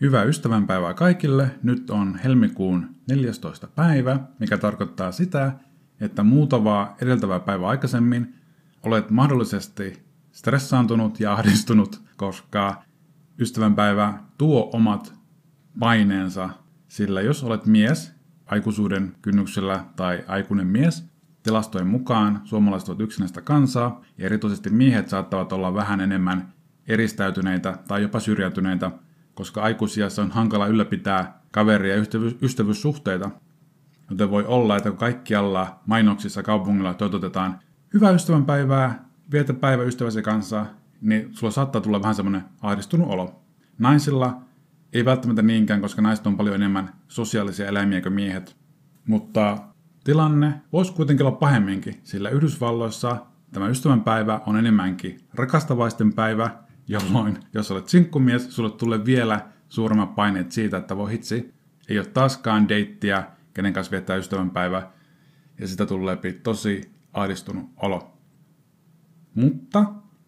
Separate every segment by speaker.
Speaker 1: Hyvää ystävänpäivää kaikille. Nyt on helmikuun 14. päivä, mikä tarkoittaa sitä, että muutavaa edeltävää päivää aikaisemmin olet mahdollisesti stressaantunut ja ahdistunut, koska ystävänpäivä tuo omat paineensa, sillä jos olet mies aikuisuuden kynnyksellä tai aikuinen mies, tilastojen mukaan suomalaiset ovat yksinäistä kansaa ja erityisesti miehet saattavat olla vähän enemmän eristäytyneitä tai jopa syrjäytyneitä koska aikuisiassa on hankala ylläpitää kaveria ja ystävyyssuhteita. Joten voi olla, että kun kaikkialla mainoksissa kaupungilla toitotetaan hyvää ystävänpäivää, vietä päivä ystäväsi kanssa, niin sulla saattaa tulla vähän semmoinen ahdistunut olo. Naisilla ei välttämättä niinkään, koska naiset on paljon enemmän sosiaalisia eläimiä kuin miehet. Mutta tilanne voisi kuitenkin olla pahemminkin, sillä Yhdysvalloissa tämä ystävänpäivä on enemmänkin rakastavaisten päivä, jolloin jos olet sinkkumies, sulle tulee vielä suuremmat paineet siitä, että voi hitsi, ei ole taaskaan deittiä, kenen kanssa viettää ystävänpäivä, ja sitä tulee tosi ahdistunut olo. Mutta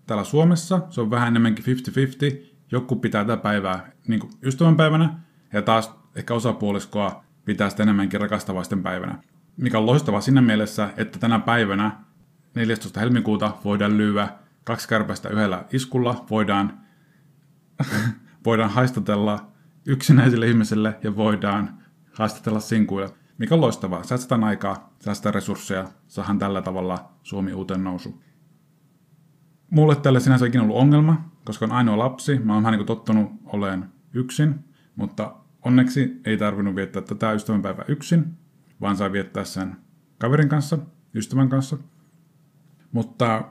Speaker 1: täällä Suomessa se on vähän enemmänkin 50-50. Joku pitää tätä päivää niin kuin ystävänpäivänä, ja taas ehkä osapuoliskoa pitää sitä enemmänkin rakastavaisten päivänä. Mikä on loistavaa siinä mielessä, että tänä päivänä 14. helmikuuta voidaan lyödä kaksi kärpästä yhdellä iskulla voidaan, voidaan haistatella yksinäisille ihmisille ja voidaan haistatella sinkuille, mikä on loistavaa. Säästetään aikaa, säästetään resursseja, saadaan tällä tavalla Suomi uuteen nousu. Mulle tälle sinänsä ikinä ollut ongelma, koska on ainoa lapsi. Mä oon vähän niin tottunut oleen yksin, mutta onneksi ei tarvinnut viettää tätä ystävänpäivää yksin, vaan sai viettää sen kaverin kanssa, ystävän kanssa. Mutta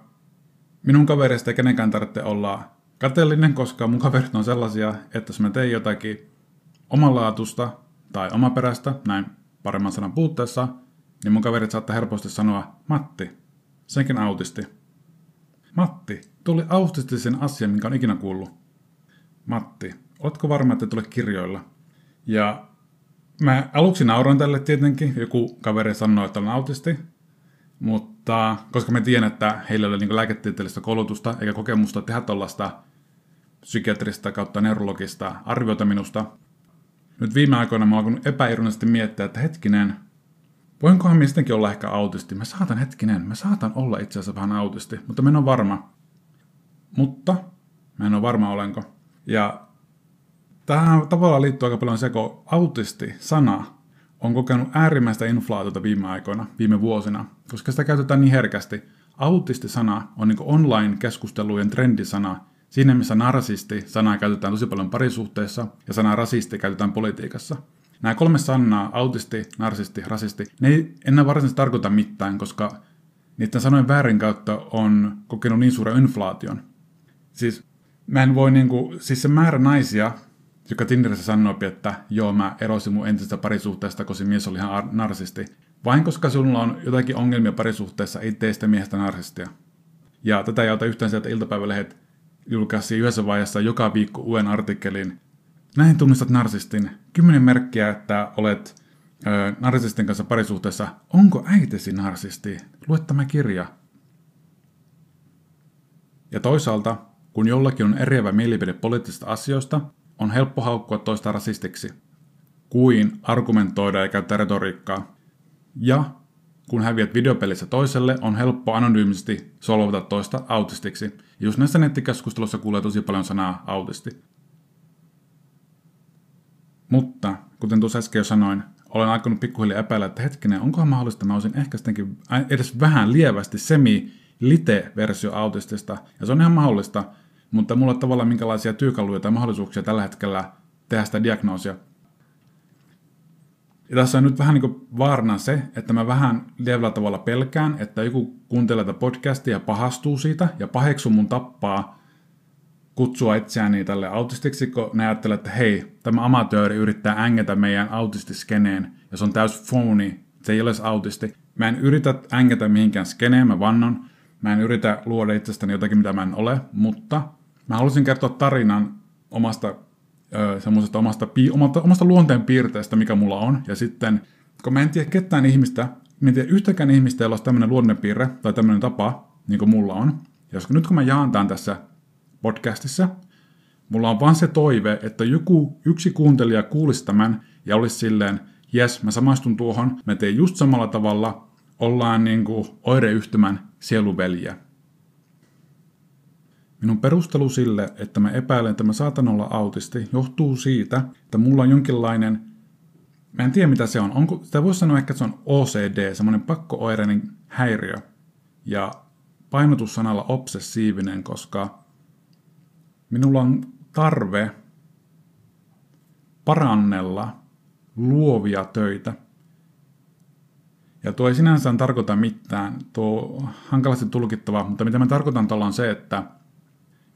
Speaker 1: minun kavereista ei kenenkään tarvitse olla kateellinen, koska mun kaverit on sellaisia, että jos mä teen jotakin omanlaatusta tai omaperäistä, näin paremman sanan puutteessa, niin mun kaverit saattaa helposti sanoa, Matti, senkin autisti. Matti, tuli autistisen asian, minkä on ikinä kuullut. Matti, oletko varma, että tule kirjoilla? Ja mä aluksi nauroin tälle tietenkin, joku kaveri sanoi, että olen autisti, mutta koska me tiedän, että heillä ei ole niin lääketieteellistä koulutusta eikä kokemusta tehdä tuollaista psykiatrista kautta neurologista arviota minusta, nyt viime aikoina mä oon epäironisesti miettiä, että hetkinen, voinkohan mistäkin olla ehkä autisti? Mä saatan hetkinen, mä saatan olla itse asiassa vähän autisti, mutta mä en ole varma. Mutta mä en ole varma olenko. Ja tähän tavallaan liittyy aika paljon se, kun autisti-sana on kokenut äärimmäistä inflaatiota viime aikoina, viime vuosina, koska sitä käytetään niin herkästi. Autisti-sana on niin online-keskustelujen trendisana, siinä missä narsisti-sanaa käytetään tosi paljon parisuhteessa ja sanaa rasisti käytetään politiikassa. Nämä kolme sanaa, autisti, narsisti, rasisti, ne ei enää varsinaisesti tarkoita mitään, koska niiden sanojen väärinkäyttö on kokenut niin suuren inflaation. Siis mä en voi niinku, siis se määrä naisia, joka Tinderissä sanoi, että joo, mä erosin mun entisestä parisuhteesta, koska mies oli ihan narsisti. Vain koska sulla on jotakin ongelmia parisuhteessa, ei tee sitä miehestä narsistia. Ja tätä ei auta yhtään sieltä iltapäivälehdet julkaisi yhdessä vaiheessa joka viikko uuden artikkelin. Näin tunnistat narsistin. Kymmenen merkkiä, että olet ö, narsistin kanssa parisuhteessa. Onko äitesi narsisti? Lue tämä kirja. Ja toisaalta, kun jollakin on eriävä mielipide poliittisista asioista, on helppo haukkua toista rasistiksi, kuin argumentoida ja käyttää retoriikkaa. Ja kun häviät videopelissä toiselle, on helppo anonyymisesti solvata toista autistiksi. Ja just näissä nettikeskustelussa kuulee tosi paljon sanaa autisti. Mutta, kuten tuossa äsken jo sanoin, olen aikonut pikkuhiljaa epäillä, että hetkinen, onkohan mahdollista, mä olisin ehkä sittenkin edes vähän lievästi semi-lite-versio autistista. Ja se on ihan mahdollista, mutta mulla ei tavallaan minkälaisia työkaluja tai mahdollisuuksia tällä hetkellä tehdä sitä diagnoosia. Ja tässä on nyt vähän niin vaarana se, että mä vähän lievällä tavalla pelkään, että joku kuuntelee tätä podcastia ja pahastuu siitä ja paheksuu mun tappaa kutsua itseäni tälle autistiksi, kun ne ajattelee, että hei, tämä amatööri yrittää ängetä meidän autistiskeneen ja se on täys phony, se ei ole autisti. Mä en yritä ängetä mihinkään skeneen, mä vannon. Mä en yritä luoda itsestäni jotakin, mitä mä en ole, mutta Mä halusin kertoa tarinan omasta semmoisesta omasta, omasta, omasta luonteen piirteestä, mikä mulla on. Ja sitten, kun mä en tiedä ketään ihmistä, mä en tiedä yhtäkään ihmistä, jolla olisi tämmöinen luonnepiirre tai tämmöinen tapa, niin kuin mulla on. Ja jos nyt kun mä jaan tämän tässä podcastissa, Mulla on vaan se toive, että joku yksi kuuntelija kuulisi tämän ja olisi silleen, jes, mä samaistun tuohon, mä teen just samalla tavalla, ollaan niinku oireyhtymän sieluveliä. Minun perustelu sille, että mä epäilen, että mä saatan olla autisti, johtuu siitä, että mulla on jonkinlainen, mä en tiedä mitä se on, onko, sitä voisi sanoa ehkä, että se on OCD, semmoinen pakkooireinen häiriö. Ja painotussanalla obsessiivinen, koska minulla on tarve parannella luovia töitä. Ja tuo ei sinänsä tarkoita mitään, tuo hankalasti tulkittava, mutta mitä mä tarkoitan tuolla on se, että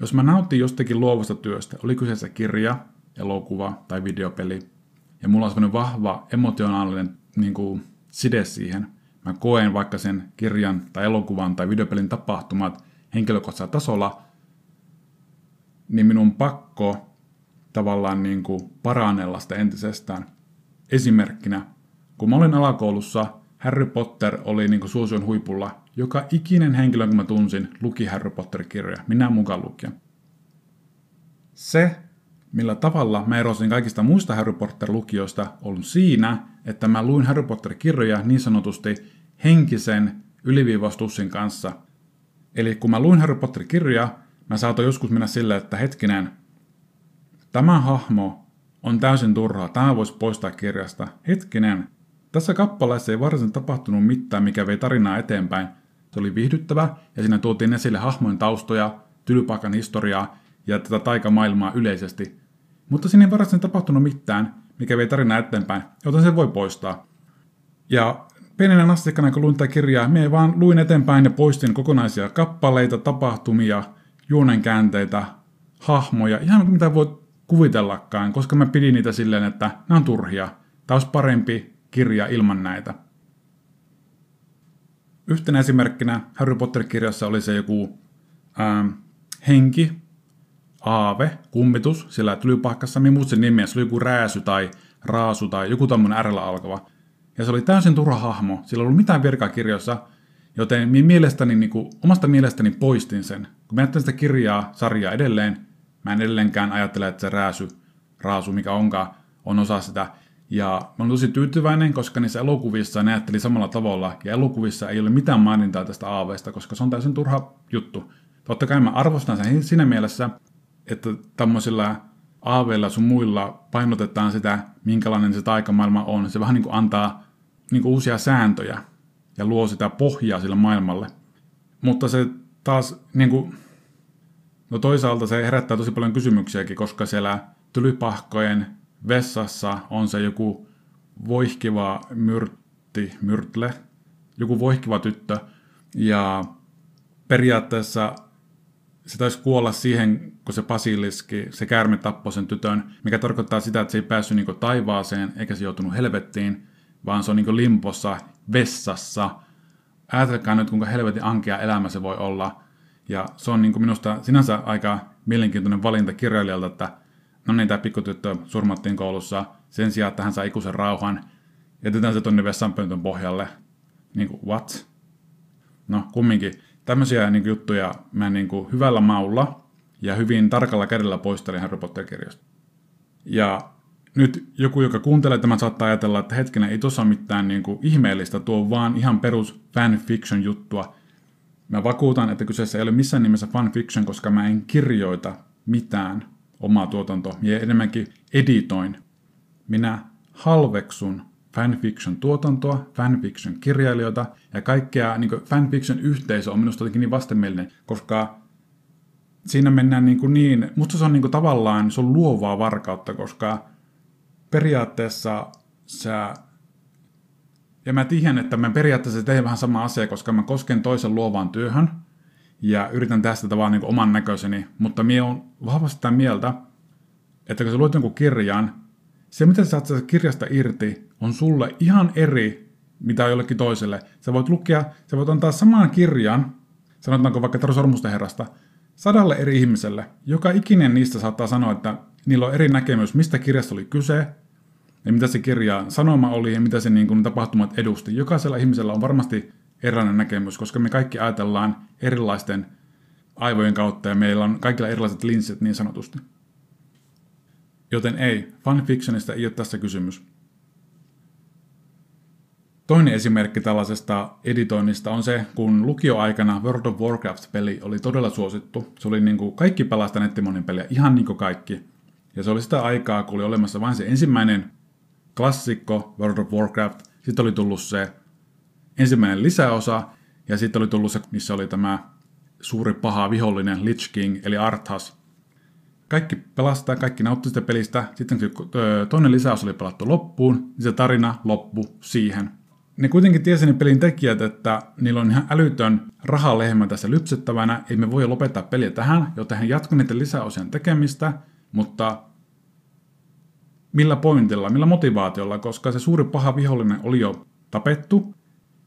Speaker 1: jos mä nautin jostakin luovasta työstä, oli kyseessä kirja, elokuva tai videopeli, ja mulla on sellainen vahva emotionaalinen niin kuin, side siihen, mä koen vaikka sen kirjan tai elokuvan tai videopelin tapahtumat henkilökohtaisella tasolla, niin minun pakko tavallaan niin kuin parannella sitä entisestään. Esimerkkinä, kun mä olin alakoulussa, Harry Potter oli niin kuin suosion huipulla. Joka ikinen henkilö, kun mä tunsin, luki Harry Potter-kirjoja, minä mukaan lukien. Se, millä tavalla mä erosin kaikista muista Harry Potter-lukijoista, on siinä, että mä luin Harry Potter-kirjoja niin sanotusti henkisen yliviivastussin kanssa. Eli kun mä luin Harry Potter-kirjoja, mä saatoin joskus mennä silleen, että hetkinen, tämä hahmo on täysin turhaa, tämä voisi poistaa kirjasta. Hetkinen, tässä kappaleessa ei varsin tapahtunut mitään, mikä vei tarinaa eteenpäin. Se oli viihdyttävä ja siinä tuotiin esille hahmojen taustoja, tylypaikan historiaa ja tätä taikamaailmaa yleisesti. Mutta siinä ei varsin tapahtunut mitään, mikä vei tarinaa eteenpäin, joten se voi poistaa. Ja pienenä nastikkana, kun luin tätä kirjaa, minä vaan luin eteenpäin ja poistin kokonaisia kappaleita, tapahtumia, juonenkäänteitä, hahmoja, ihan mitä voi kuvitellakaan, koska mä pidin niitä silleen, että nämä on turhia. Tämä olisi parempi kirja ilman näitä. Yhtenä esimerkkinä Harry Potter-kirjassa oli se joku ähm, henki, aave, kummitus, sillä tylypahkassa, minä muistin nimiä, se oli joku rääsy tai raasu tai joku tämmöinen R alkava. Ja se oli täysin turha hahmo, sillä ei ollut mitään virkaa kirjoissa, joten minä mielestäni, niin kuin, omasta mielestäni poistin sen. Kun mä sitä kirjaa, sarjaa edelleen, mä en edelleenkään ajattele, että se rääsy, raasu, mikä onkaan, on osa sitä. Ja mä olen tosi tyytyväinen, koska niissä elokuvissa ne ajatteli samalla tavalla, ja elokuvissa ei ole mitään mainintaa tästä aaveista, koska se on täysin turha juttu. Totta kai mä arvostan sen siinä mielessä, että tämmöisillä aaveilla sun muilla painotetaan sitä, minkälainen se taikamaailma on. Se vähän niin kuin antaa niin kuin uusia sääntöjä ja luo sitä pohjaa sille maailmalle. Mutta se taas, niin kuin, no toisaalta se herättää tosi paljon kysymyksiäkin, koska siellä tylypahkojen vessassa on se joku voihkiva myrtti, myrtle, joku voihkiva tyttö, ja periaatteessa se taisi kuolla siihen, kun se basiliski, se käärme tappoi sen tytön, mikä tarkoittaa sitä, että se ei päässyt niin taivaaseen eikä se joutunut helvettiin, vaan se on niin limpossa, vessassa. Ajatelkaa nyt, kuinka helvetin ankea elämä se voi olla. Ja se on niin minusta sinänsä aika mielenkiintoinen valinta kirjailijalta, että no niin, tämä pikkutyttö surmattiin koulussa sen sijaan, että hän saa ikuisen rauhan. Jätetään se tuonne vessanpöntön pohjalle. Niin kuin, what? No, kumminkin tämmöisiä niin juttuja mä niin kuin hyvällä maulla ja hyvin tarkalla kädellä poistelin Harry Potter-kirjasta. Ja nyt joku, joka kuuntelee tämän, saattaa ajatella, että hetkinen, ei tuossa mitään niin kuin ihmeellistä, tuo vaan ihan perus fanfiction juttua. Mä vakuutan, että kyseessä ei ole missään nimessä fanfiction, koska mä en kirjoita mitään omaa tuotantoa. Minä enemmänkin editoin. Minä halveksun fanfiction tuotantoa, fanfiction kirjailijoita ja kaikkea niin fanfiction yhteisö on minusta jotenkin niin vastenmielinen, koska siinä mennään niin, niin musta se on niin kuin tavallaan, se on luovaa varkautta, koska periaatteessa sä ja mä tiedän, että mä periaatteessa teen vähän sama asia, koska mä kosken toisen luovaan työhön ja yritän tästä vaan niin oman näköiseni, mutta minä on vahvasti sitä mieltä, että kun sä luet jonkun kirjan, se mitä sä saat kirjasta irti on sulle ihan eri, mitä jollekin toiselle. Sä voit lukea, sä voit antaa saman kirjan, sanotaanko vaikka Taro Sormusten herrasta, sadalle eri ihmiselle. Joka ikinen niistä saattaa sanoa, että niillä on eri näkemys, mistä kirjasta oli kyse, ja mitä se kirja sanoma oli ja mitä se niin kuin, tapahtumat edusti. Jokaisella ihmisellä on varmasti erilainen näkemys, koska me kaikki ajatellaan erilaisten aivojen kautta ja meillä on kaikilla erilaiset linssit niin sanotusti. Joten ei, fanfictionista ei ole tässä kysymys. Toinen esimerkki tällaisesta editoinnista on se, kun lukioaikana World of Warcraft-peli oli todella suosittu. Se oli niin kuin kaikki pelasta nettimonin peliä, ihan niin kuin kaikki. Ja se oli sitä aikaa, kun oli olemassa vain se ensimmäinen klassikko World of Warcraft. Sitten oli tullut se ensimmäinen lisäosa, ja sitten oli tullut se, missä oli tämä suuri paha vihollinen Lich King, eli Arthas. Kaikki pelastaa, kaikki nauttii sitä pelistä. Sitten kun toinen lisäys oli pelattu loppuun, niin se tarina loppu siihen. Ne kuitenkin tiesi ne pelin tekijät, että niillä on ihan älytön rahalehmä tässä lypsettävänä, ei me voi lopettaa peliä tähän, joten he jatkoi niiden lisäosien tekemistä, mutta millä pointilla, millä motivaatiolla, koska se suuri paha vihollinen oli jo tapettu,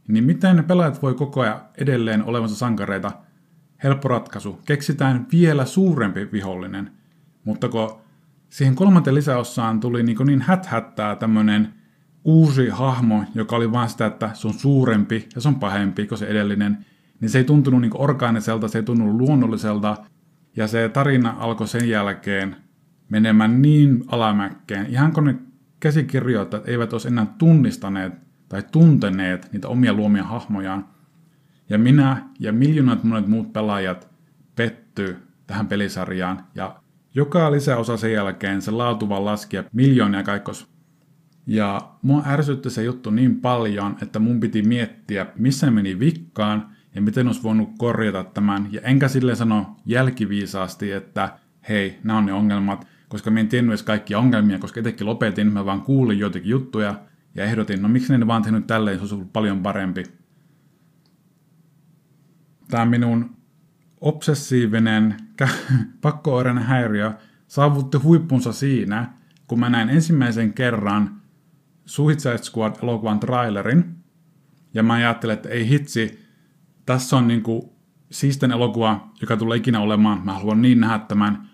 Speaker 1: niin miten pelaajat voi koko ajan edelleen olevansa sankareita? Helppo ratkaisu. Keksitään vielä suurempi vihollinen. Mutta kun siihen kolmanteen lisäossaan tuli niin, niin häthättää tämmöinen uusi hahmo, joka oli vain sitä, että se on suurempi ja se on pahempi kuin se edellinen, niin se ei tuntunut niin orgaaniselta, se ei tuntunut luonnolliselta, ja se tarina alkoi sen jälkeen menemään niin alamäkkeen, ihan kun ne käsikirjoittajat eivät olisi enää tunnistaneet tai tunteneet niitä omia luomia hahmojaan. Ja minä ja miljoonat monet muut pelaajat petty tähän pelisarjaan, ja joka lisäosa sen jälkeen se laatu vaan laski ja miljoonia kaikkos. Ja mua ärsytti se juttu niin paljon, että mun piti miettiä, missä meni vikkaan ja miten olisi voinut korjata tämän. Ja enkä silleen sano jälkiviisaasti, että hei, nämä on ne ongelmat, koska mä en tiennyt edes kaikkia ongelmia, koska etenkin lopetin, mä vaan kuulin joitakin juttuja ja ehdotin, no miksi ne vaan tehnyt tälleen, se olisi ollut paljon parempi. Tämä minun obsessiivinen pakkooireinen häiriö saavutti huippunsa siinä, kun mä näin ensimmäisen kerran Suicide Squad-elokuvan trailerin, ja mä ajattelin, että ei hitsi, tässä on niinku siisten elokuva, joka tulee ikinä olemaan, mä haluan niin nähdä tämän.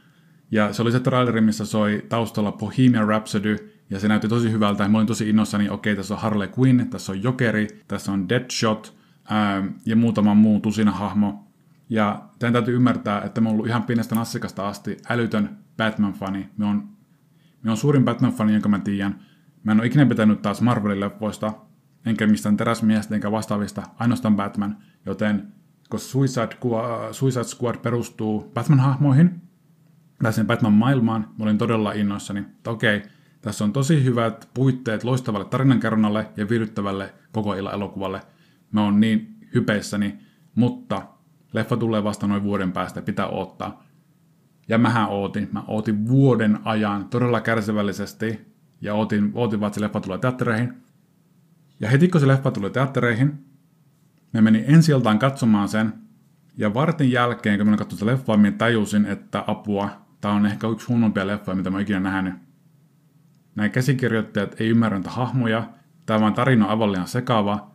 Speaker 1: Ja se oli se traileri, missä soi taustalla Bohemian Rhapsody, ja se näytti tosi hyvältä, mä olin tosi innossani, okei, tässä on Harley Quinn, tässä on Jokeri, tässä on Deadshot, ää, ja muutama muu tusina hahmo. Ja tämän täytyy ymmärtää, että mä oon ollut ihan pienestä nassikasta asti älytön Batman-fani. Me on, me on suurin Batman-fani, jonka mä tiedän. Mä en ole ikinä pitänyt taas Marvelin leffoista, enkä mistään teräsmiestä enkä vastaavista, ainoastaan Batman. Joten koska Suicide, Suicide Squad perustuu Batman-hahmoihin, tai sen Batman-maailmaan, mä olin todella innoissani, että okei, tässä on tosi hyvät puitteet loistavalle tarinankerronnalle ja viihdyttävälle koko illan elokuvalle. Mä oon niin hypeissäni, mutta leffa tulee vasta noin vuoden päästä, pitää odottaa. Ja mähän ootin. Mä ootin vuoden ajan todella kärsivällisesti ja ootin, ootin vaan, että se leffa tulee teattereihin. Ja heti kun se leffa tuli teattereihin, me meni ensi katsomaan sen. Ja vartin jälkeen, kun mä katsoin sitä leffaa, minä tajusin, että apua, tämä on ehkä yksi huonompia leffoja, mitä mä ikinä nähnyt. Näin käsikirjoittajat ei ymmärrä niitä hahmoja, tämä tarina on aivan liian sekava,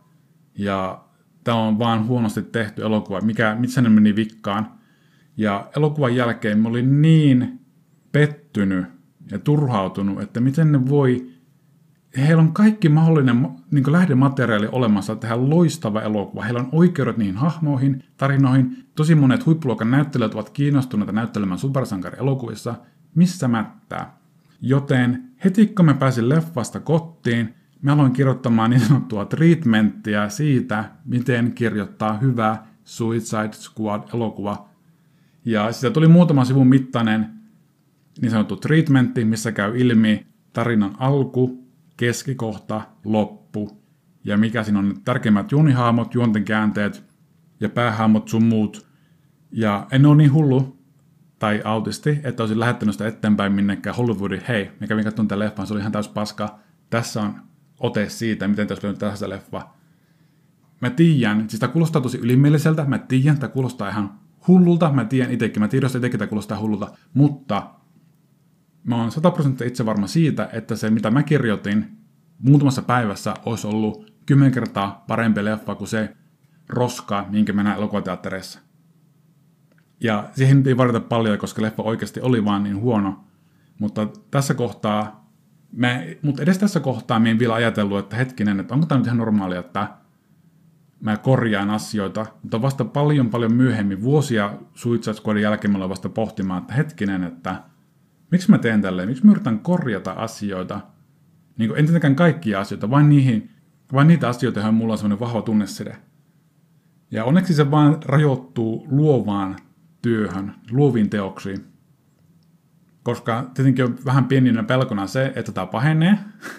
Speaker 1: ja tämä on vaan huonosti tehty elokuva, mikä, missä ne meni vikkaan. Ja elokuvan jälkeen mä olin niin pettynyt ja turhautunut, että miten ne voi, heillä on kaikki mahdollinen niin lähdemateriaali olemassa tehdä loistava elokuva. Heillä on oikeudet niihin hahmoihin, tarinoihin. Tosi monet huippuluokan näyttelijät ovat kiinnostuneita näyttelemään supersankari-elokuvissa. Missä mättää? Joten heti kun mä pääsin leffasta kotiin, mä aloin kirjoittamaan niin sanottua treatmenttia siitä, miten kirjoittaa hyvä Suicide Squad-elokuva. Ja siitä tuli muutama sivun mittainen niin sanottu treatmentti, missä käy ilmi tarinan alku, keskikohta, loppu ja mikä siinä on tärkeimmät juonihaamot, juonten käänteet ja päähaamot sun muut. Ja en ole niin hullu tai autisti, että olisin lähettänyt sitä eteenpäin minnekään Hollywoodin, hei, mä kävin katsomaan tämän leffan, se oli ihan täys paska. Tässä on ote siitä, miten tässä olisi tässä leffa. Mä tiedän, siis tämä kuulostaa tosi ylimieliseltä, mä tiedän, että kuulostaa ihan hullulta, mä tiedän itsekin, mä tiedän, että itsekin tämä kuulostaa hullulta, mutta mä oon 100 prosenttia itse varma siitä, että se mitä mä kirjoitin muutamassa päivässä olisi ollut kymmen kertaa parempi leffa kuin se roska, minkä mä näin elokuvateattereissa. Ja siihen ei varata paljon, koska leffa oikeasti oli vaan niin huono. Mutta tässä kohtaa, mä, mutta edes tässä kohtaa mä en vielä ajatellut, että hetkinen, että onko tämä nyt ihan normaalia, että mä korjaan asioita, mutta vasta paljon paljon myöhemmin, vuosia Suicide Squadin jälkeen mä vasta pohtimaan, että hetkinen, että Miksi mä teen tälleen? Miksi mä yritän korjata asioita? Niin kuin, en tietenkään kaikkia asioita, vain, niihin, vain niitä asioita, joihin mulla on semmoinen vahva tunneside. Ja onneksi se vaan rajoittuu luovaan työhön, luoviin teoksiin. Koska tietenkin on vähän pieninä pelkona se, että tämä pahenee.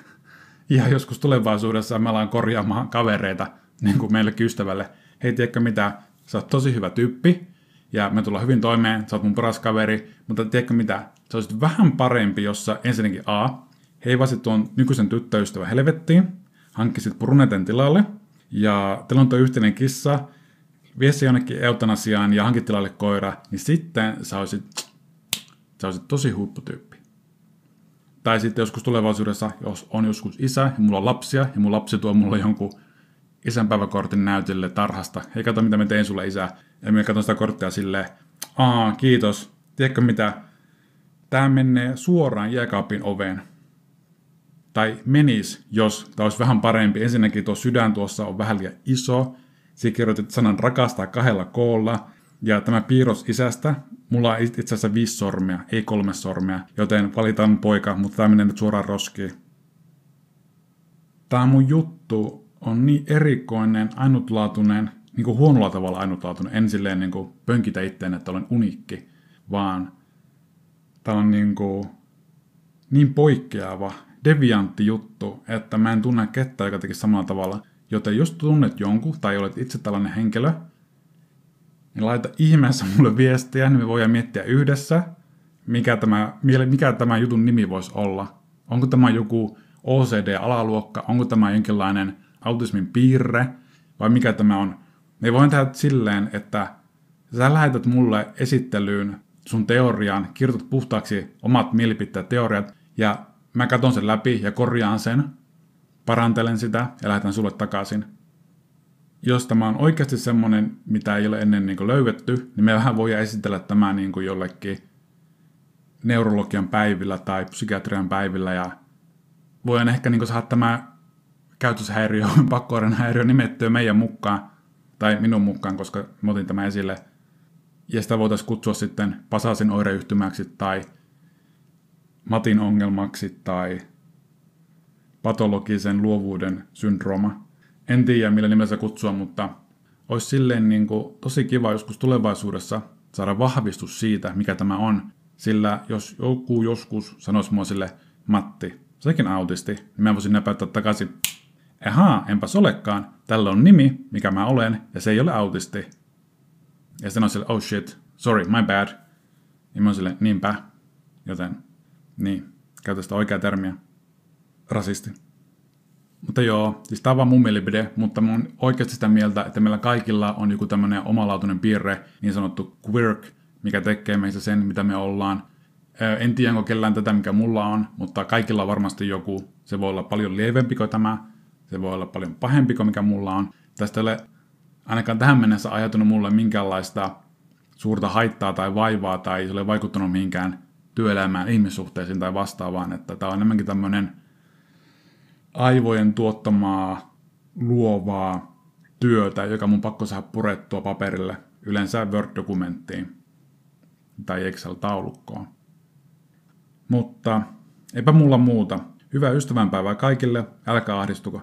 Speaker 1: Ja joskus tulevaisuudessa me ollaan korjaamaan kavereita, niin kuin meillekin ystävälle. Hei, tiedätkö mitä, sä oot tosi hyvä tyyppi, ja me tullaan hyvin toimeen, sä oot mun paras kaveri, mutta tiedätkö mitä, se olisi vähän parempi, jossa ensinnäkin A, heivasit tuon nykyisen tyttöystävän helvettiin, hankkisit bruneten tilalle, ja teillä on tuo yhteinen kissa, vie se jonnekin eutanasiaan ja hankit tilalle koira, niin sitten sä olisit, sä olisit tosi huipputyyppi. Tai sitten joskus tulevaisuudessa, jos on joskus isä ja mulla on lapsia, ja mun lapsi tuo mulle jonkun isänpäiväkortin näytille tarhasta. Hei, kato mitä mä tein sulle isä. Ja mä katson sitä korttia silleen, aa, kiitos. Tiedätkö mitä? Tää menee suoraan jääkaapin oveen. Tai menis, jos tämä olisi vähän parempi. Ensinnäkin tuo sydän tuossa on vähän liian iso. Siinä kirjoitit sanan rakastaa kahdella koolla. Ja tämä piirros isästä, mulla on itse asiassa viisi sormia, ei kolme sormia, joten valitaan poika, mutta tämä menee nyt suoraan roskiin. Tämä mun juttu on niin erikoinen, ainutlaatuinen, niin kuin huonolla tavalla ainutlaatuinen. En silleen niin kuin pönkitä itteen, että olen uniikki, vaan tämä on niin, kuin niin poikkeava, deviantti juttu, että mä en tunne kettä, joka teki samalla tavalla. Joten jos tunnet jonkun tai olet itse tällainen henkilö, niin laita ihmeessä mulle viestiä, niin me voidaan miettiä yhdessä, mikä tämä, mikä tämä jutun nimi voisi olla. Onko tämä joku OCD-alaluokka, onko tämä jonkinlainen autismin piirre, vai mikä tämä on. Me voin tehdä silleen, että sä lähetät mulle esittelyyn sun teorian, kirjoitat puhtaaksi omat mielipiteet teoriat, ja mä katson sen läpi ja korjaan sen, parantelen sitä ja lähetän sulle takaisin jos tämä on oikeasti semmoinen, mitä ei ole ennen niin löydetty, niin me vähän voi esitellä tämä niin kuin jollekin neurologian päivillä tai psykiatrian päivillä ja voin ehkä niin saada tämä käytöshäiriö, pakkoiden häiriö nimettyä meidän mukaan tai minun mukaan, koska mä otin tämän esille. Ja sitä voitaisiin kutsua sitten Pasasin oireyhtymäksi tai Matin ongelmaksi tai patologisen luovuuden syndrooma en tiedä millä nimellä se kutsua, mutta olisi silleen niin kuin tosi kiva joskus tulevaisuudessa saada vahvistus siitä, mikä tämä on. Sillä jos joku joskus sanoisi mua sille, Matti, sekin autisti, niin mä voisin näpäyttää takaisin, Ehaa, enpäs olekaan, tällä on nimi, mikä mä olen, ja se ei ole autisti. Ja sitten on sille, oh shit, sorry, my bad. Ja mä oon sille, niinpä. Joten, niin, käytä sitä oikeaa termiä. Rasisti. Mutta joo, siis tämä on vaan mun mielipide, mutta mä oon oikeasti sitä mieltä, että meillä kaikilla on joku tämmöinen omalaatuinen piirre, niin sanottu quirk, mikä tekee meistä sen, mitä me ollaan. En tiedä, onko kellään tätä, mikä mulla on, mutta kaikilla on varmasti joku. Se voi olla paljon lievempi kuin tämä, se voi olla paljon pahempi kuin mikä mulla on. Tästä ei ole ainakaan tähän mennessä ajatunut mulle minkäänlaista suurta haittaa tai vaivaa tai se ole vaikuttanut mihinkään työelämään, ihmissuhteisiin tai vastaavaan, että tämä on enemmänkin tämmöinen aivojen tuottamaa luovaa työtä, joka mun pakko saada purettua paperille, yleensä Word-dokumenttiin tai Excel-taulukkoon. Mutta eipä mulla muuta. Hyvää ystävänpäivää kaikille, älkää ahdistuko.